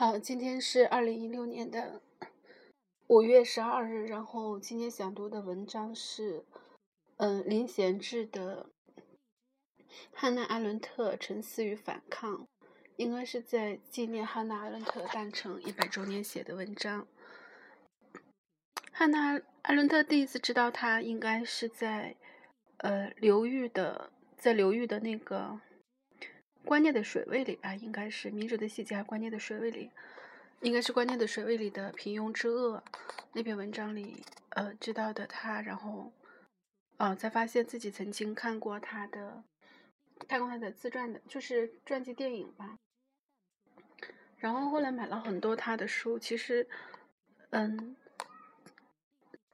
好，今天是二零一六年的 五月十二日。然后今天想读的文章是，嗯，林贤志的《汉娜·阿伦特沉思与反抗》，应该是在纪念汉娜·阿伦特诞辰一百周年写的文章。汉娜·阿伦特第一次知道他，应该是在呃刘裕的，在刘裕的那个。观念的水位里吧，应该是民主的细节和观念的水位里，应该是观念的水位里的平庸之恶那篇文章里，呃，知道的他，然后，呃，才发现自己曾经看过他的，看过他的自传的，就是传记电影吧。然后后来买了很多他的书，其实，嗯，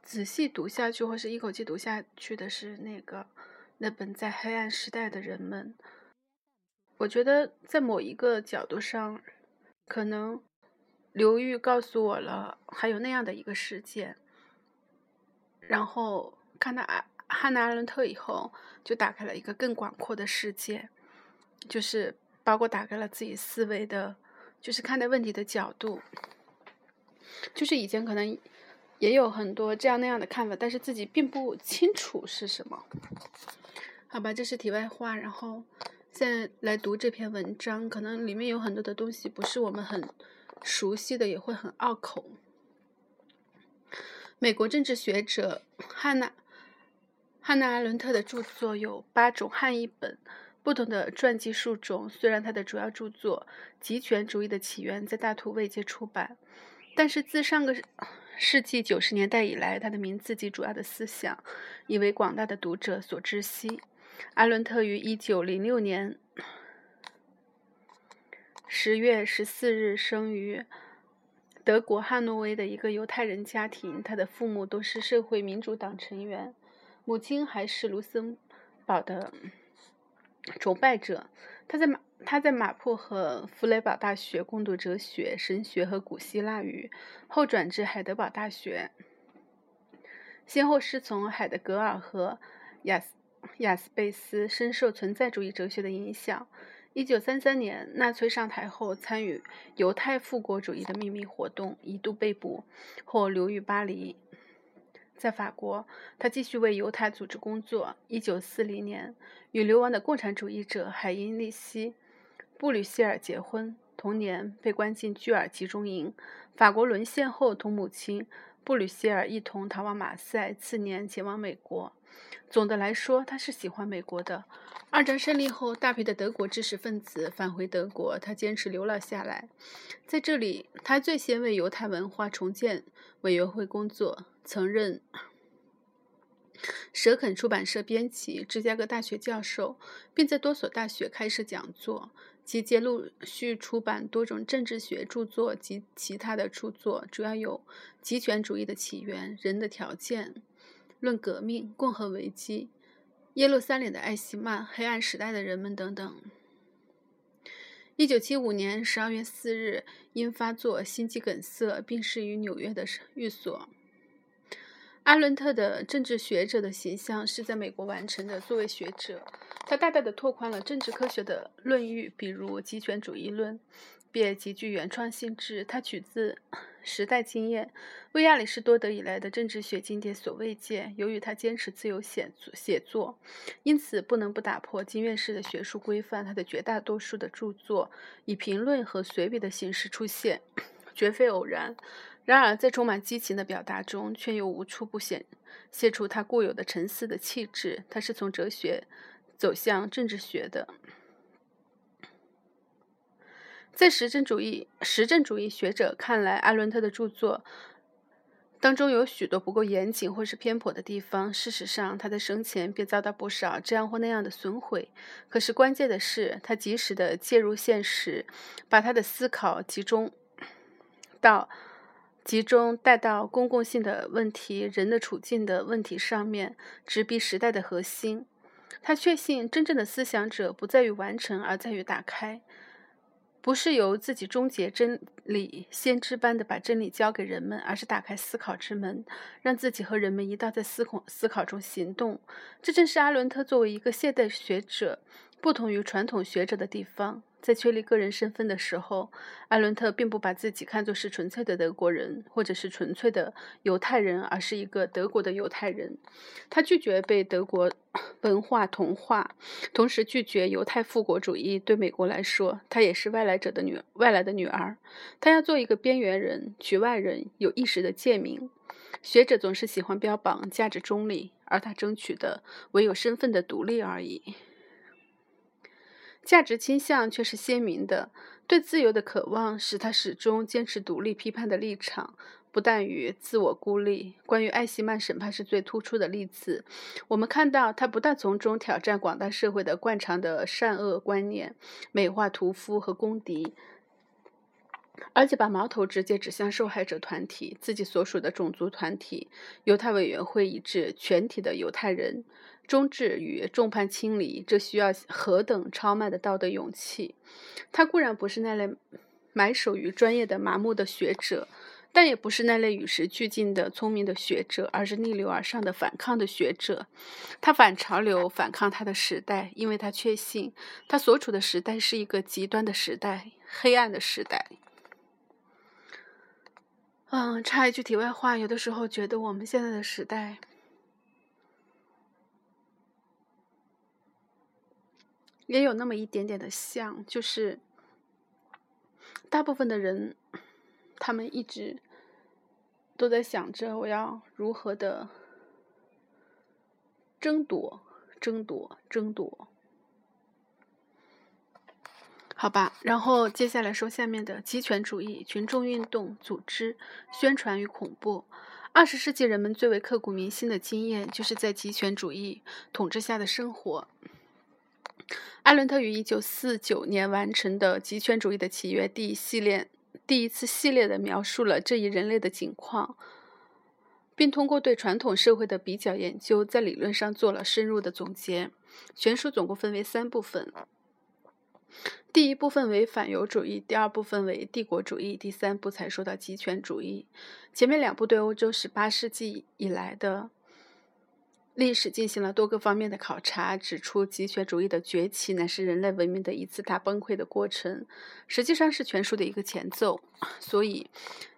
仔细读下去或是一口气读下去的是那个那本在黑暗时代的人们。我觉得在某一个角度上，可能刘玉告诉我了还有那样的一个世界。然后看到阿汉娜·阿伦特以后，就打开了一个更广阔的世界，就是包括打开了自己思维的，就是看待问题的角度。就是以前可能也有很多这样那样的看法，但是自己并不清楚是什么。好吧，这是题外话，然后。现在来读这篇文章，可能里面有很多的东西不是我们很熟悉的，也会很拗口。美国政治学者汉娜汉娜阿伦特的著作有八种汉译本，不同的传记数种。虽然他的主要著作《极权主义的起源》在大图未接出版，但是自上个世纪九十年代以来，他的名字及主要的思想已为广大的读者所知悉。阿伦特于一九零六年十月十四日生于德国汉诺威的一个犹太人家庭。他的父母都是社会民主党成员，母亲还是卢森堡的崇拜者。他在马他在马普和弗雷堡大学攻读哲学、神学和古希腊语，后转至海德堡大学，先后师从海德格尔和亚斯。亚斯贝斯深受存在主义哲学的影响。一九三三年，纳粹上台后，参与犹太复国主义的秘密活动，一度被捕，后流于巴黎。在法国，他继续为犹太组织工作。一九四零年，与流亡的共产主义者海因利希·布吕歇尔结婚，同年被关进居尔集中营。法国沦陷后，同母亲布吕歇尔一同逃往马赛，次年前往美国。总的来说，他是喜欢美国的。二战胜利后，大批的德国知识分子返回德国，他坚持留了下来。在这里，他最先为犹太文化重建委员会工作，曾任舍肯出版社编辑、芝加哥大学教授，并在多所大学开设讲座。其间陆续出版多种政治学著作及其他的著作，主要有《极权主义的起源》《人的条件》。论革命、共和危机、耶路撒冷的艾希曼、黑暗时代的人们等等。一九七五年十二月四日，因发作心肌梗塞病逝于纽约的寓所。阿伦特的政治学者的形象是在美国完成的。作为学者，他大大的拓宽了政治科学的论域，比如极权主义论。也极具原创性质。他取自时代经验，为亚里士多德以来的政治学经典所未见。由于他坚持自由写作，写作，因此不能不打破经院式的学术规范。他的绝大多数的著作以评论和随笔的形式出现，绝非偶然。然而，在充满激情的表达中，却又无处不显现出他固有的沉思的气质。他是从哲学走向政治学的。在实证主义实证主义学者看来，阿伦特的著作当中有许多不够严谨或是偏颇的地方。事实上，他在生前便遭到不少这样或那样的损毁。可是关键的是，他及时的介入现实，把他的思考集中到集中带到公共性的问题、人的处境的问题上面，直逼时代的核心。他确信，真正的思想者不在于完成，而在于打开。不是由自己终结真理，先知般的把真理交给人们，而是打开思考之门，让自己和人们一道在思考思考中行动。这正是阿伦特作为一个现代学者不同于传统学者的地方。在确立个人身份的时候，艾伦特并不把自己看作是纯粹的德国人，或者是纯粹的犹太人，而是一个德国的犹太人。他拒绝被德国 文化同化，同时拒绝犹太复国主义。对美国来说，他也是外来者的女外来的女儿。他要做一个边缘人、局外人、有意识的贱民。学者总是喜欢标榜价值中立，而他争取的唯有身份的独立而已。价值倾向却是鲜明的，对自由的渴望使他始终坚持独立批判的立场，不但于自我孤立。关于艾希曼审判是最突出的例子。我们看到他不但从中挑战广大社会的惯常的善恶观念，美化屠夫和公敌，而且把矛头直接指向受害者团体，自己所属的种族团体——犹太委员会，以致全体的犹太人。终止与众叛亲离，这需要何等超迈的道德勇气！他固然不是那类埋首于专业的麻木的学者，但也不是那类与时俱进的聪明的学者，而是逆流而上的反抗的学者。他反潮流，反抗他的时代，因为他确信他所处的时代是一个极端的时代，黑暗的时代。嗯，插一句题外话，有的时候觉得我们现在的时代。也有那么一点点的像，就是大部分的人，他们一直都在想着我要如何的争夺、争夺、争夺，好吧。然后接下来说下面的极权主义、群众运动、组织、宣传与恐怖。二十世纪人们最为刻骨铭心的经验，就是在极权主义统治下的生活。艾伦特于一九四九年完成的《极权主义的起源》第一系列第一次系列的描述了这一人类的景况，并通过对传统社会的比较研究，在理论上做了深入的总结。全书总共分为三部分，第一部分为反犹主义，第二部分为帝国主义，第三部才说到极权主义。前面两部对欧洲十八世纪以来的。历史进行了多个方面的考察，指出极权主义的崛起乃是人类文明的一次大崩溃的过程，实际上是全书的一个前奏。所以，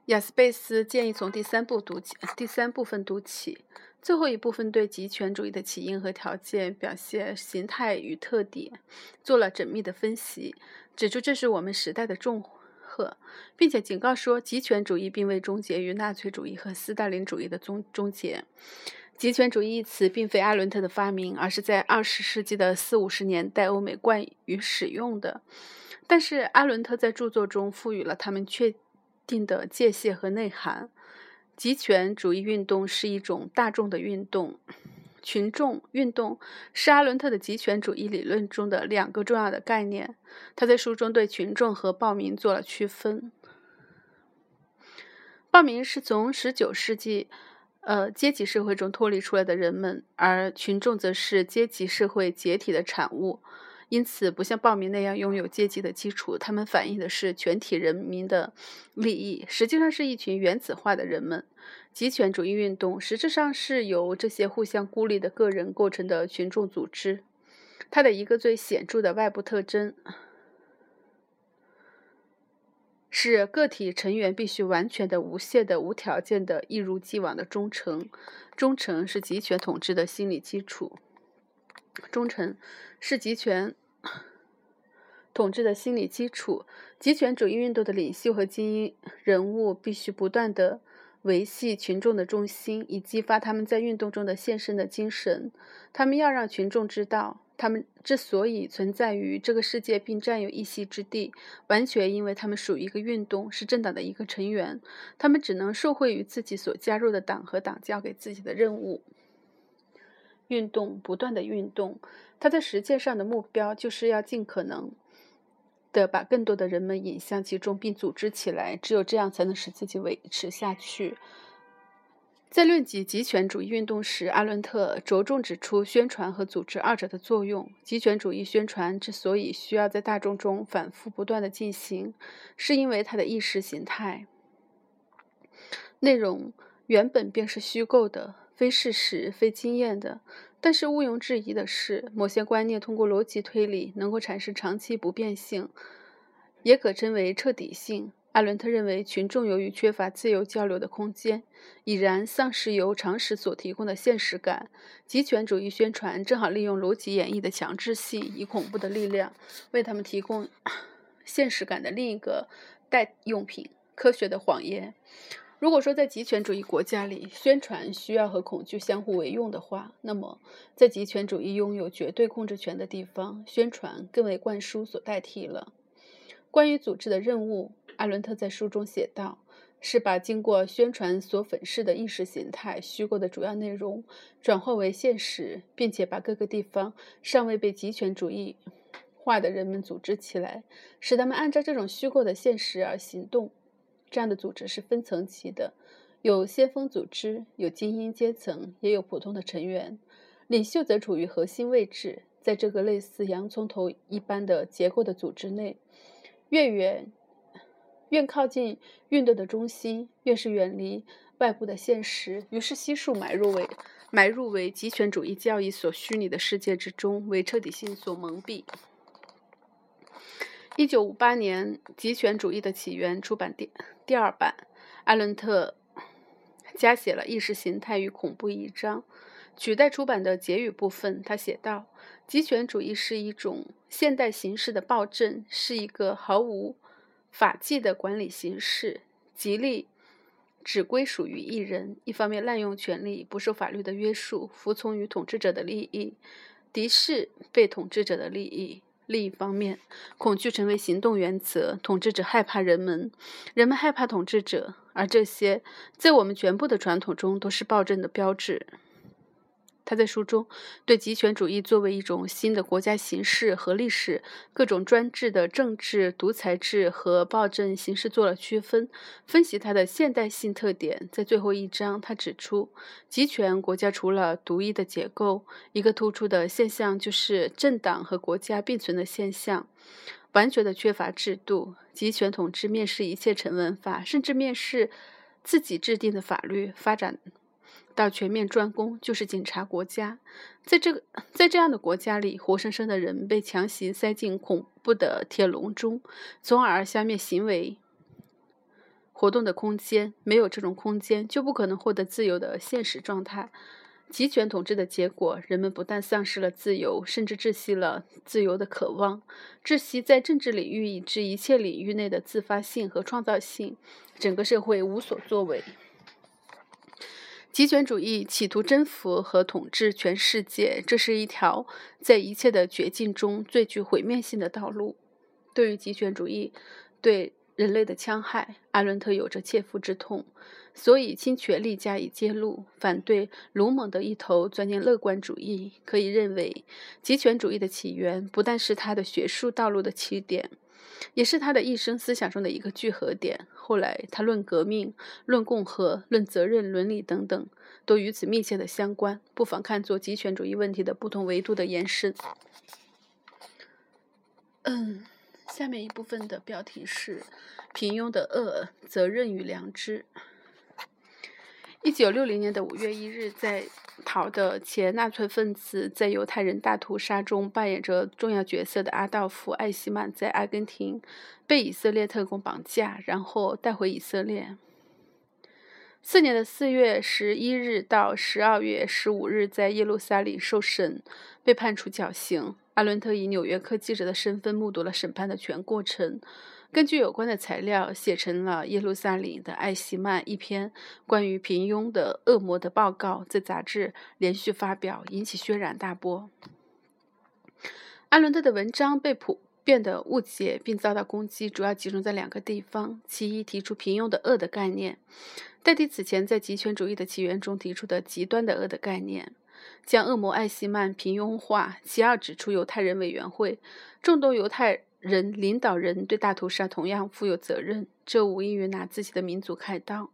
雅斯贝斯建议从第三部读起，第三部分读起。最后一部分对极权主义的起因和条件、表现形态与特点做了缜密的分析，指出这是我们时代的重荷，并且警告说，极权主义并未终结于纳粹主义和斯大林主义的终终结。极权主义一词并非阿伦特的发明，而是在二十世纪的四五十年代欧美惯于使用的。但是阿伦特在著作中赋予了他们确定的界限和内涵。极权主义运动是一种大众的运动，群众运动是阿伦特的极权主义理论中的两个重要的概念。他在书中对群众和暴民做了区分。暴民是从十九世纪。呃，阶级社会中脱离出来的人们，而群众则是阶级社会解体的产物，因此不像暴民那样拥有阶级的基础。他们反映的是全体人民的利益，实际上是一群原子化的人们。极权主义运动实质上是由这些互相孤立的个人构成的群众组织。它的一个最显著的外部特征。是个体成员必须完全的、无限的、无条件的、一如既往的忠诚。忠诚是集权统治的心理基础。忠诚是集权统治的心理基础。集权主义运动的领袖和精英人物必须不断的维系群众的忠心，以激发他们在运动中的献身的精神。他们要让群众知道。他们之所以存在于这个世界并占有一席之地，完全因为他们属于一个运动，是政党的一个成员。他们只能受惠于自己所加入的党和党交给自己的任务。运动不断的运动，它在实践上的目标就是要尽可能的把更多的人们引向其中，并组织起来。只有这样，才能使自己维持下去。在论及极权主义运动时，阿伦特着重指出宣传和组织二者的作用。极权主义宣传之所以需要在大众中反复不断的进行，是因为它的意识形态内容原本便是虚构的、非事实、非经验的。但是毋庸置疑的是，某些观念通过逻辑推理能够产生长期不变性，也可称为彻底性。阿伦特认为，群众由于缺乏自由交流的空间，已然丧失由常识所提供的现实感。极权主义宣传正好利用逻辑演绎的强制性，以恐怖的力量为他们提供 现实感的另一个代用品——科学的谎言。如果说在极权主义国家里，宣传需要和恐惧相互为用的话，那么在极权主义拥有绝对控制权的地方，宣传更为灌输所代替了。关于组织的任务。阿伦特在书中写道：“是把经过宣传所粉饰的意识形态虚构的主要内容转化为现实，并且把各个地方尚未被极权主义化的人们组织起来，使他们按照这种虚构的现实而行动。这样的组织是分层级的，有先锋组织，有精英阶层，也有普通的成员。领袖则处于核心位置，在这个类似洋葱头一般的结构的组织内，越远。”越靠近运动的中心，越是远离外部的现实。于是悉数埋入为埋入为极权主义教义所虚拟的世界之中，为彻底性所蒙蔽。一九五八年，《极权主义的起源》出版第第二版，艾伦特加写了意识形态与恐怖一章，取代出版的结语部分。他写道：“极权主义是一种现代形式的暴政，是一个毫无。”法纪的管理形式，极力只归属于一人。一方面滥用权力，不受法律的约束，服从于统治者的利益，敌视被统治者的利益；另一方面，恐惧成为行动原则，统治者害怕人们，人们害怕统治者，而这些在我们全部的传统中都是暴政的标志。他在书中对极权主义作为一种新的国家形式和历史各种专制的政治独裁制和暴政形式做了区分，分析它的现代性特点。在最后一章，他指出，集权国家除了独一的结构，一个突出的现象就是政党和国家并存的现象，完全的缺乏制度。集权统治蔑视一切成文法，甚至蔑视自己制定的法律，发展。到全面专攻就是警察国家，在这个在这样的国家里，活生生的人被强行塞进恐怖的铁笼中，从而消灭行为活动的空间。没有这种空间，就不可能获得自由的现实状态。集权统治的结果，人们不但丧失了自由，甚至窒息了自由的渴望，窒息在政治领域以至一切领域内的自发性和创造性，整个社会无所作为。极权主义企图征服和统治全世界，这是一条在一切的绝境中最具毁灭性的道路。对于极权主义对人类的戕害，阿伦特有着切肤之痛，所以倾全力加以揭露，反对鲁莽的一头钻进乐观主义。可以认为，极权主义的起源不但是他的学术道路的起点。也是他的一生思想中的一个聚合点。后来，他论革命、论共和、论责任、伦理等等，都与此密切的相关。不妨看作极权主义问题的不同维度的延伸。嗯，下面一部分的标题是“平庸的恶、责任与良知”。一九六零年的五月一日，在逃的前纳粹分子在犹太人大屠杀中扮演着重要角色的阿道夫·艾希曼在阿根廷被以色列特工绑架，然后带回以色列。次年的四月十一日到十二月十五日，在耶路撒冷受审，被判处绞刑。阿伦特以纽约客记者的身份目睹了审判的全过程。根据有关的材料，写成了耶路撒冷的艾希曼一篇关于平庸的恶魔的报告，在杂志连续发表，引起轩然大波。阿伦特的文章被普遍的误解并遭到攻击，主要集中在两个地方：其一，提出平庸的恶的概念，代替此前在极权主义的起源中提出的极端的恶的概念，将恶魔艾希曼平庸化；其二，指出犹太人委员会众多犹太。人领导人对大屠杀同样负有责任，这无异于拿自己的民族开刀。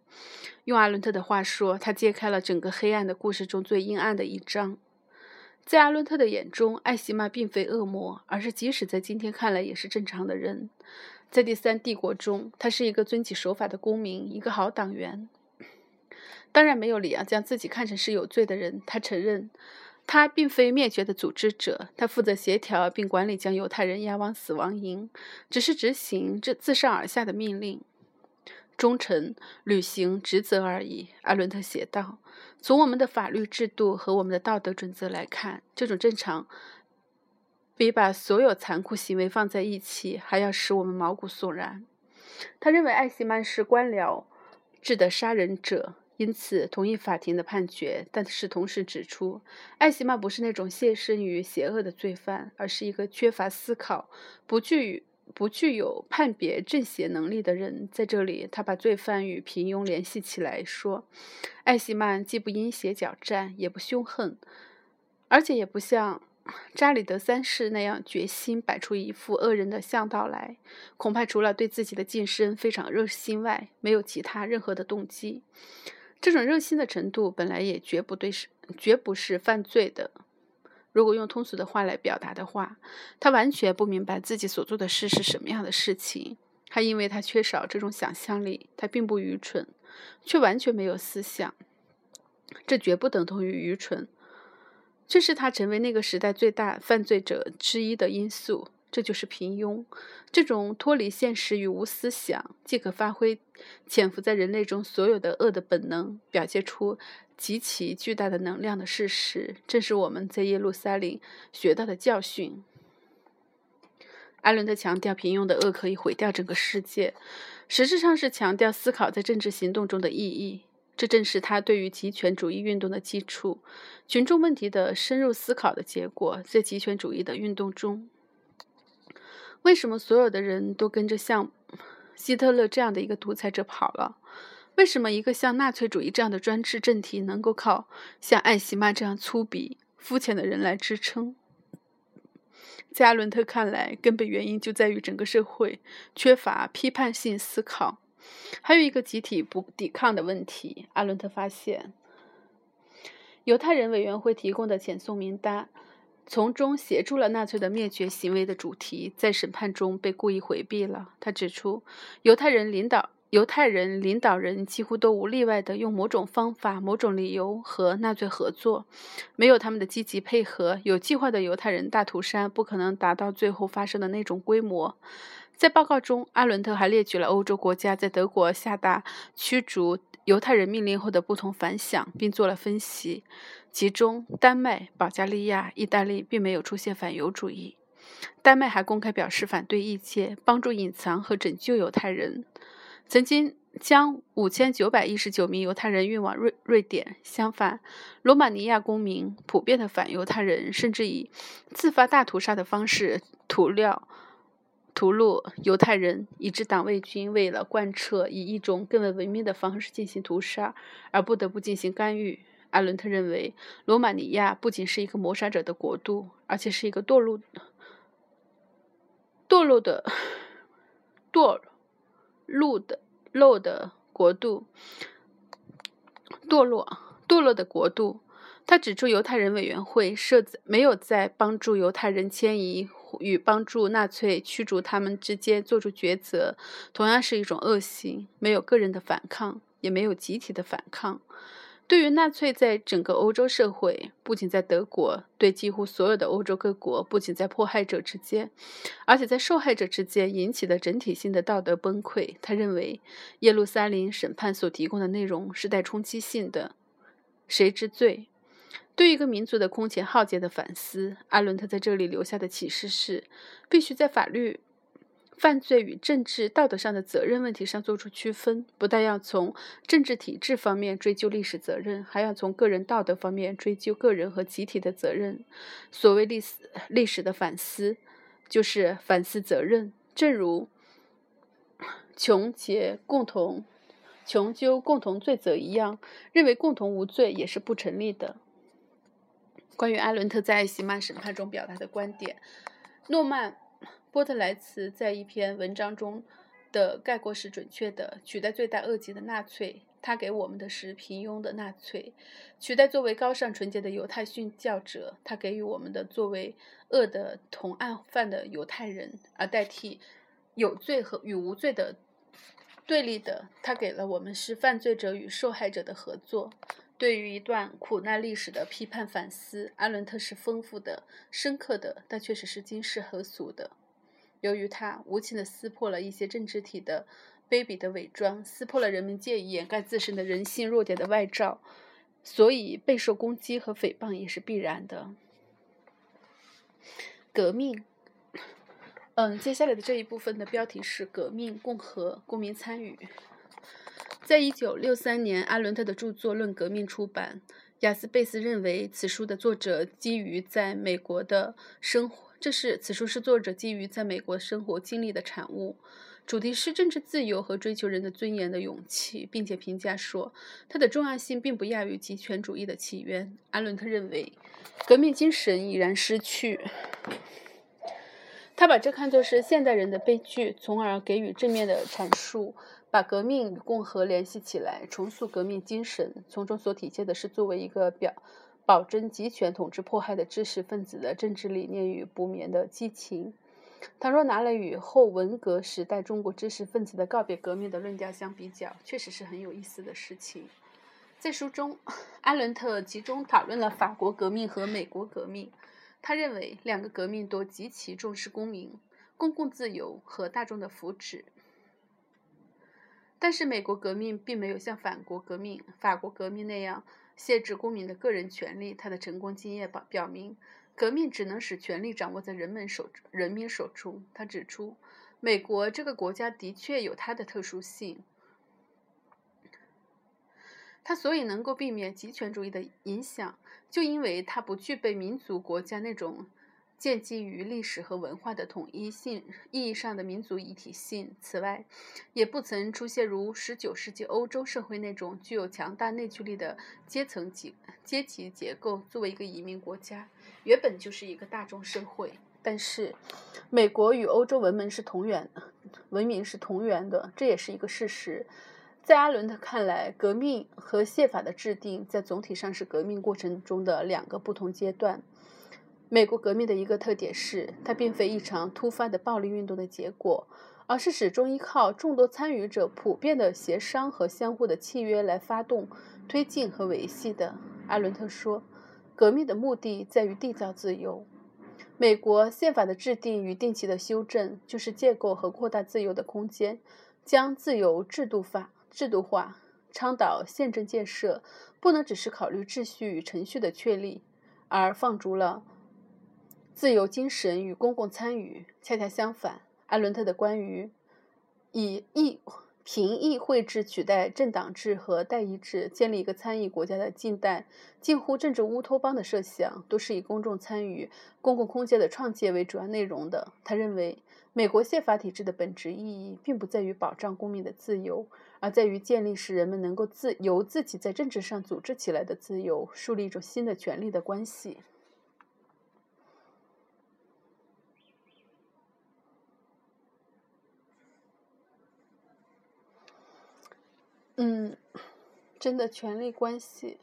用阿伦特的话说，他揭开了整个黑暗的故事中最阴暗的一章。在阿伦特的眼中，艾希曼并非恶魔，而是即使在今天看来也是正常的人。在第三帝国中，他是一个遵纪守法的公民，一个好党员。当然没有理由将自己看成是有罪的人。他承认。他并非灭绝的组织者，他负责协调并管理将犹太人押往死亡营，只是执行这自上而下的命令，忠诚履行职责而已。阿伦特写道：“从我们的法律制度和我们的道德准则来看，这种正常比把所有残酷行为放在一起还要使我们毛骨悚然。”他认为艾希曼是官僚制的杀人者。因此，同意法庭的判决，但是同时指出，艾希曼不是那种献身于邪恶的罪犯，而是一个缺乏思考、不具不具有判别正邪能力的人。在这里，他把罪犯与平庸联系起来，说，艾希曼既不阴邪狡诈，也不凶狠，而且也不像。查理德三世那样决心摆出一副恶人的相道来，恐怕除了对自己的晋升非常热心外，没有其他任何的动机。这种热心的程度本来也绝不对是，绝不是犯罪的。如果用通俗的话来表达的话，他完全不明白自己所做的事是什么样的事情。他因为他缺少这种想象力，他并不愚蠢，却完全没有思想。这绝不等同于愚蠢。这是他成为那个时代最大犯罪者之一的因素，这就是平庸。这种脱离现实与无思想，即可发挥潜伏在人类中所有的恶的本能，表现出极其巨大的能量的事实，正是我们在耶路撒冷学到的教训。艾伦特强调，平庸的恶可以毁掉整个世界，实质上是强调思考在政治行动中的意义。这正是他对于极权主义运动的基础，群众问题的深入思考的结果。在极权主义的运动中，为什么所有的人都跟着像希特勒这样的一个独裁者跑了？为什么一个像纳粹主义这样的专制政体能够靠像艾希曼这样粗鄙、肤浅的人来支撑？在阿伦特看来，根本原因就在于整个社会缺乏批判性思考。还有一个集体不抵抗的问题。阿伦特发现，犹太人委员会提供的遣送名单，从中协助了纳粹的灭绝行为的主题，在审判中被故意回避了。他指出，犹太人领导犹太人领导人几乎都无例外地用某种方法、某种理由和纳粹合作。没有他们的积极配合，有计划的犹太人大屠杀不可能达到最后发生的那种规模。在报告中，阿伦特还列举了欧洲国家在德国下达驱逐犹太人命令后的不同反响，并做了分析。其中，丹麦、保加利亚、意大利并没有出现反犹主义。丹麦还公开表示反对意见，帮助隐藏和拯救犹太人，曾经将五千九百一十九名犹太人运往瑞瑞典。相反，罗马尼亚公民普遍的反犹太人，甚至以自发大屠杀的方式屠料。屠戮犹太人，以致党卫军为了贯彻以一种更为文明的方式进行屠杀，而不得不进行干预。阿伦特认为，罗马尼亚不仅是一个谋杀者的国度，而且是一个堕落、堕落的、堕落的、落的国度，堕落、堕落的国度。他指出，犹太人委员会设在没有在帮助犹太人迁移。与帮助纳粹驱逐他们之间做出抉择，同样是一种恶行。没有个人的反抗，也没有集体的反抗。对于纳粹在整个欧洲社会，不仅在德国，对几乎所有的欧洲各国，不仅在迫害者之间，而且在受害者之间引起的整体性的道德崩溃。他认为，耶路撒冷审判所提供的内容是带冲击性的。谁之罪？对一个民族的空前浩劫的反思，阿伦特在这里留下的启示是：必须在法律、犯罪与政治道德上的责任问题上做出区分。不但要从政治体制方面追究历史责任，还要从个人道德方面追究个人和集体的责任。所谓历史历史的反思，就是反思责任。正如穷结共同穷究共同罪责一样，认为共同无罪也是不成立的。关于艾伦特在艾希曼审判中表达的观点，诺曼·波特莱茨在一篇文章中的概括是准确的：取代罪大恶极的纳粹，他给我们的是平庸的纳粹；取代作为高尚纯洁的犹太殉教者，他给予我们的作为恶的同案犯的犹太人，而代替有罪和与无罪的对立的，他给了我们是犯罪者与受害者的合作。对于一段苦难历史的批判反思，阿伦特是丰富的、深刻的，但确实是惊世骇俗的。由于他无情地撕破了一些政治体的卑鄙的伪装，撕破了人们借以掩盖自身的人性弱点的外罩，所以备受攻击和诽谤也是必然的。革命，嗯，接下来的这一部分的标题是“革命、共和、公民参与”。在一九六三年，阿伦特的著作《论革命》出版。雅斯贝斯认为，此书的作者基于在美国的生活，这是此书是作者基于在美国生活经历的产物。主题是政治自由和追求人的尊严的勇气，并且评价说，它的重要性并不亚于极权主义的起源。阿伦特认为，革命精神已然失去。他把这看作是现代人的悲剧，从而给予正面的阐述。把革命与共和联系起来，重塑革命精神，从中所体现的是作为一个表保真集权统治迫害的知识分子的政治理念与不眠的激情。倘若拿来与后文革时代中国知识分子的告别革命的论调相比较，确实是很有意思的事情。在书中，阿伦特集中讨论了法国革命和美国革命。他认为，两个革命都极其重视公民、公共自由和大众的福祉。但是，美国革命并没有像法国革命、法国革命那样限制公民的个人权利。他的成功经验表表明，革命只能使权力掌握在人们手、人民手中。他指出，美国这个国家的确有它的特殊性，它所以能够避免极权主义的影响，就因为它不具备民族国家那种。建基于历史和文化的统一性意义上的民族一体性。此外，也不曾出现如19世纪欧洲社会那种具有强大内聚力的阶层级阶级结构。作为一个移民国家，原本就是一个大众社会。但是，美国与欧洲文明是同源的，文明是同源的，这也是一个事实。在阿伦特看来，革命和宪法的制定在总体上是革命过程中的两个不同阶段。美国革命的一个特点是，它并非一场突发的暴力运动的结果，而是始终依靠众多参与者普遍的协商和相互的契约来发动、推进和维系的。阿伦特说，革命的目的在于缔造自由。美国宪法的制定与定期的修正，就是建构和扩大自由的空间，将自由制度化、制度化，倡导宪政建设，不能只是考虑秩序与程序的确立，而放逐了。自由精神与公共参与，恰恰相反。阿伦特的关于以议评议会制取代政党制和代议制，建立一个参议国家的近代近乎政治乌托邦的设想，都是以公众参与、公共空间的创建为主要内容的。他认为，美国宪法体制的本质意义，并不在于保障公民的自由，而在于建立使人们能够自由自己在政治上组织起来的自由，树立一种新的权利的关系。嗯，真的权力关系，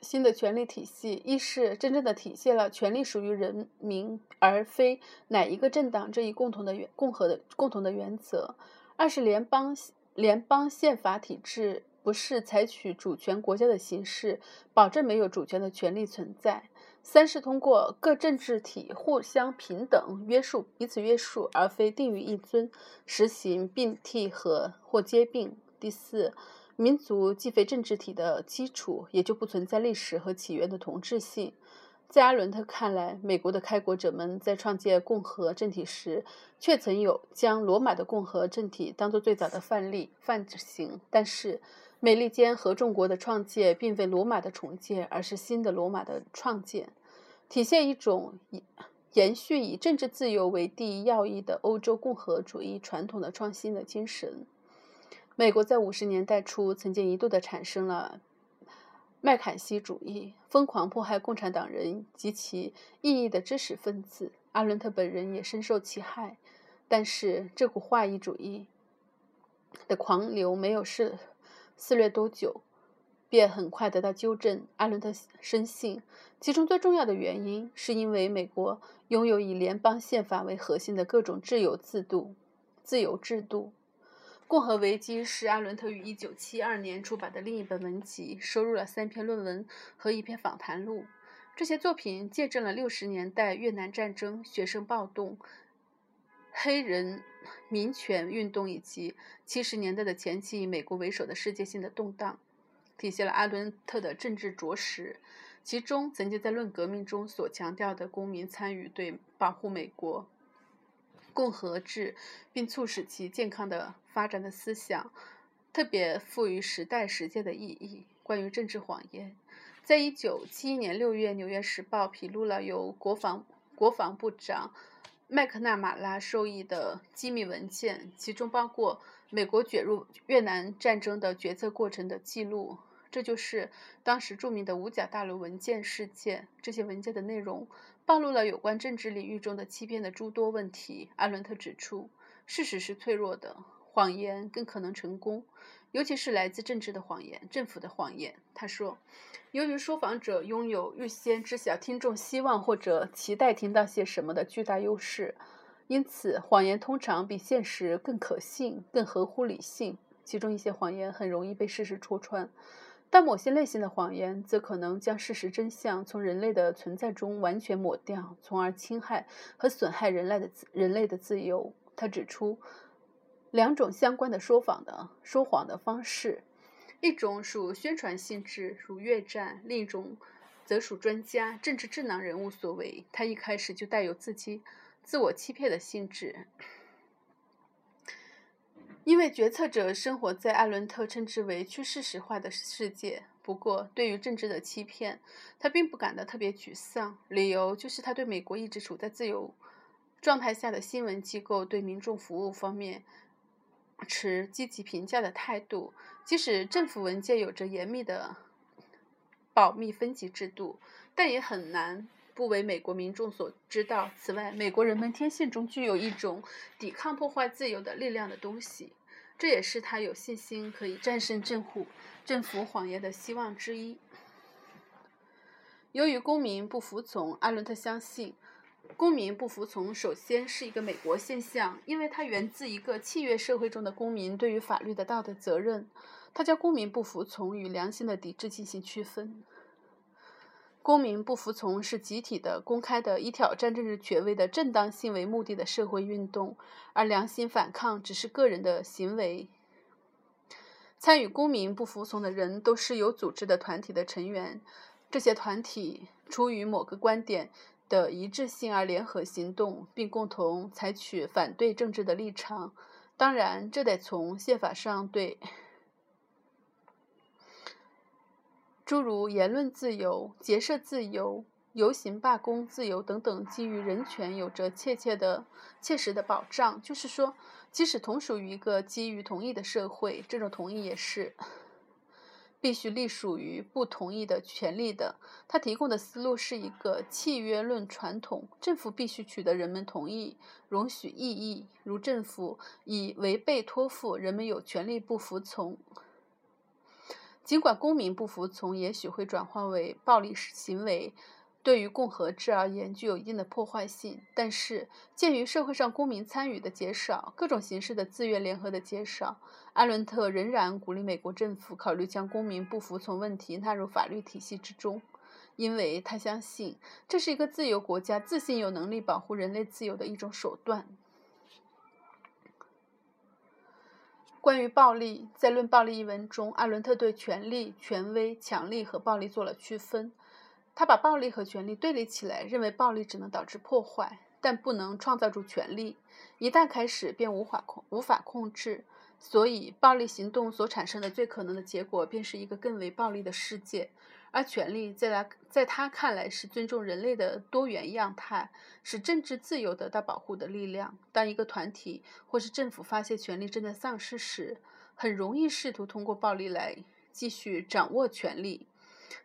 新的权力体系，一是真正的体现了权力属于人民而非哪一个政党这一共同的共和的共同的原则；二是联邦联邦宪法体制不是采取主权国家的形式，保证没有主权的权利存在。三是通过各政治体互相平等约束，彼此约束，而非定于一尊，实行并替和或兼并。第四，民族既非政治体的基础，也就不存在历史和起源的同质性。在阿伦特看来，美国的开国者们在创建共和政体时，确曾有将罗马的共和政体当作最早的范例范型，但是。美利坚合众国的创建并非罗马的重建，而是新的罗马的创建，体现一种延续以政治自由为第一要义的欧洲共和主义传统的创新的精神。美国在五十年代初曾经一度的产生了麦坎锡主义，疯狂迫害共产党人及其异议的知识分子。阿伦特本人也深受其害，但是这股化异主义的狂流没有是。肆虐多久，便很快得到纠正。阿伦特深信，其中最重要的原因是因为美国拥有以联邦宪法为核心的各种自由制度。自由制度，共和危机》是阿伦特于1972年出版的另一本文集，收录了三篇论文和一篇访谈录。这些作品见证了60年代越南战争、学生暴动、黑人民权运动以及70年代的前期以美国为首的世界性的动荡，体现了阿伦特的政治着实。其中，曾经在《论革命》中所强调的公民参与对保护美国。共和制，并促使其健康的发展的思想，特别赋予时代实践的意义。关于政治谎言，在一九七一年六月，《纽约时报》披露了由国防国防部长麦克纳马拉授意的机密文件，其中包括美国卷入越南战争的决策过程的记录。这就是当时著名的五角大楼文件事件。这些文件的内容暴露了有关政治领域中的欺骗的诸多问题。阿伦特指出，事实是脆弱的，谎言更可能成功，尤其是来自政治的谎言、政府的谎言。他说，由于说谎者拥有预先知晓听众希望或者期待听到些什么的巨大优势，因此谎言通常比现实更可信、更合乎理性。其中一些谎言很容易被事实戳穿。但某些类型的谎言则可能将事实真相从人类的存在中完全抹掉，从而侵害和损害人类的人类的自由。他指出两种相关的说谎的说谎的方式：一种属宣传性质，如越战；另一种则属专家、政治智囊人物所为。他一开始就带有自欺、自我欺骗的性质。因为决策者生活在艾伦特称之为去事实化的世界。不过，对于政治的欺骗，他并不感到特别沮丧。理由就是他对美国一直处在自由状态下的新闻机构对民众服务方面持积极评价的态度。即使政府文件有着严密的保密分级制度，但也很难。不为美国民众所知道。此外，美国人们天性中具有一种抵抗破坏自由的力量的东西，这也是他有信心可以战胜政府政府谎言的希望之一。由于公民不服从，阿伦特相信，公民不服从首先是一个美国现象，因为它源自一个契约社会中的公民对于法律的道德责任。他将公民不服从与良心的抵制进行区分。公民不服从是集体的、公开的、以挑战政治权威的正当性为目的的社会运动，而良心反抗只是个人的行为。参与公民不服从的人都是有组织的团体的成员，这些团体出于某个观点的一致性而联合行动，并共同采取反对政治的立场。当然，这得从宪法上对。诸如言论自由、结社自由、游行罢工自由等等，基于人权有着切切的、切实的保障。就是说，即使同属于一个基于同意的社会，这种同意也是必须隶属于不同意的权利的。他提供的思路是一个契约论传统：政府必须取得人们同意，容许异议。如政府以违背托付，人们有权利不服从。尽管公民不服从也许会转化为暴力行为，对于共和制而言具有一定的破坏性，但是鉴于社会上公民参与的减少，各种形式的自愿联合的减少，阿伦特仍然鼓励美国政府考虑将公民不服从问题纳入法律体系之中，因为他相信这是一个自由国家自信有能力保护人类自由的一种手段。关于暴力，在《论暴力》一文中，阿伦特对权力、权威、强力和暴力做了区分。他把暴力和权力对立起来，认为暴力只能导致破坏，但不能创造出权力。一旦开始，便无法控无法控制。所以，暴力行动所产生的最可能的结果，便是一个更为暴力的世界。而权力在他在他看来是尊重人类的多元样态，使政治自由得到保护的力量。当一个团体或是政府发现权力正在丧失时，很容易试图通过暴力来继续掌握权力。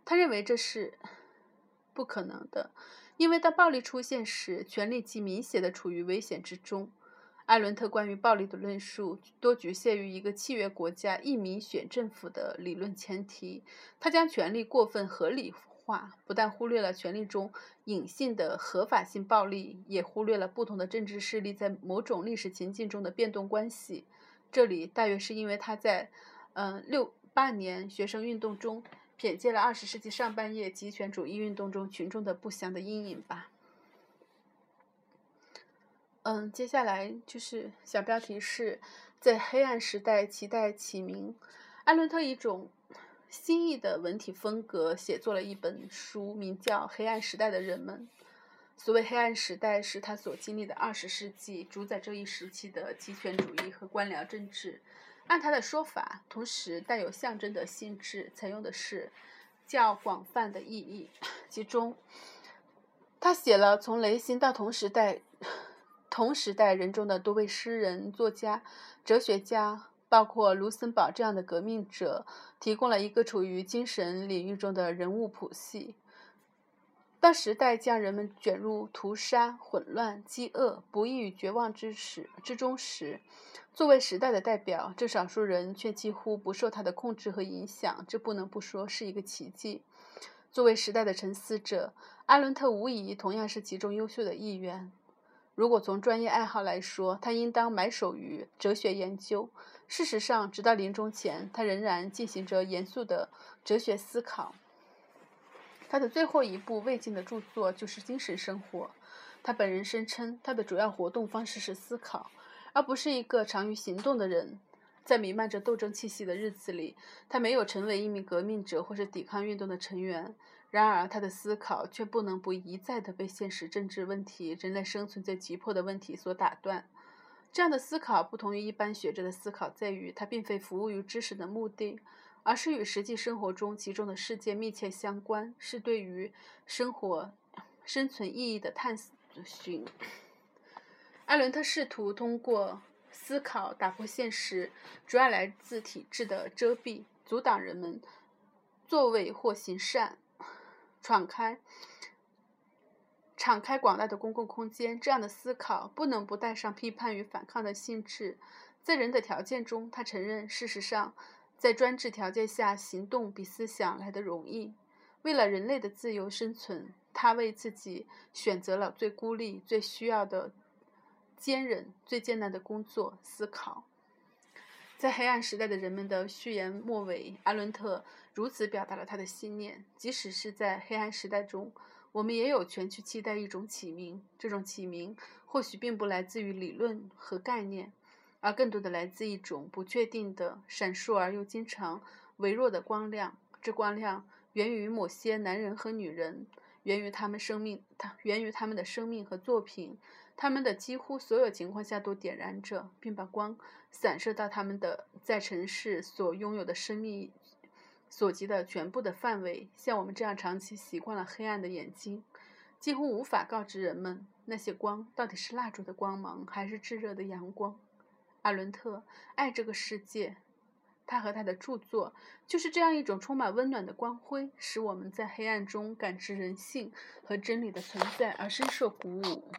他认为这是不可能的，因为当暴力出现时，权力即明显的处于危险之中。艾伦特关于暴力的论述多局限于一个契约国家一民选政府的理论前提。他将权力过分合理化，不但忽略了权力中隐性的合法性暴力，也忽略了不同的政治势力在某种历史情境中的变动关系。这里大约是因为他在，嗯，六八年学生运动中瞥见了二十世纪上半叶极权主义运动中群众的不祥的阴影吧。嗯，接下来就是小标题是在黑暗时代期待启明。艾伦特一种新意的文体风格写作了一本书，名叫《黑暗时代的人们》。所谓黑暗时代，是他所经历的二十世纪主宰这一时期的极权主义和官僚政治。按他的说法，同时带有象征的性质，采用的是较广泛的意义。其中，他写了从雷辛到同时代同时代人中的多位诗人、作家、哲学家，包括卢森堡这样的革命者，提供了一个处于精神领域中的人物谱系。当时代将人们卷入屠杀、混乱、饥饿、不义与绝望之时之中时，作为时代的代表，这少数人却几乎不受他的控制和影响，这不能不说是一个奇迹。作为时代的沉思者，阿伦特无疑同样是其中优秀的一员。如果从专业爱好来说，他应当埋首于哲学研究。事实上，直到临终前，他仍然进行着严肃的哲学思考。他的最后一部未尽的著作就是《精神生活》。他本人声称，他的主要活动方式是思考，而不是一个长于行动的人。在弥漫着斗争气息的日子里，他没有成为一名革命者或是抵抗运动的成员。然而，他的思考却不能不一再地被现实政治问题、人类生存最急迫的问题所打断。这样的思考不同于一般学者的思考，在于他并非服务于知识的目的。而是与实际生活中其中的世界密切相关，是对于生活生存意义的探寻。艾伦特试图通过思考打破现实主要来自体制的遮蔽，阻挡人们作为或行善，敞开敞开广大的公共空间。这样的思考不能不带上批判与反抗的性质。在人的条件中，他承认，事实上。在专制条件下，行动比思想来得容易。为了人类的自由生存，他为自己选择了最孤立、最需要的坚韧、最艰难的工作——思考。在黑暗时代的人们的序言末尾，阿伦特如此表达了他的信念：即使是在黑暗时代中，我们也有权去期待一种启明。这种启明或许并不来自于理论和概念。而更多的来自一种不确定的、闪烁而又经常微弱的光亮。这光亮源于某些男人和女人，源于他们生命，它源于他们的生命和作品。他们的几乎所有情况下都点燃着，并把光散射到他们的在城市所拥有的生命所及的全部的范围。像我们这样长期习惯了黑暗的眼睛，几乎无法告知人们那些光到底是蜡烛的光芒，还是炙热的阳光。阿伦特爱这个世界，他和他的著作就是这样一种充满温暖的光辉，使我们在黑暗中感知人性和真理的存在而深受鼓舞。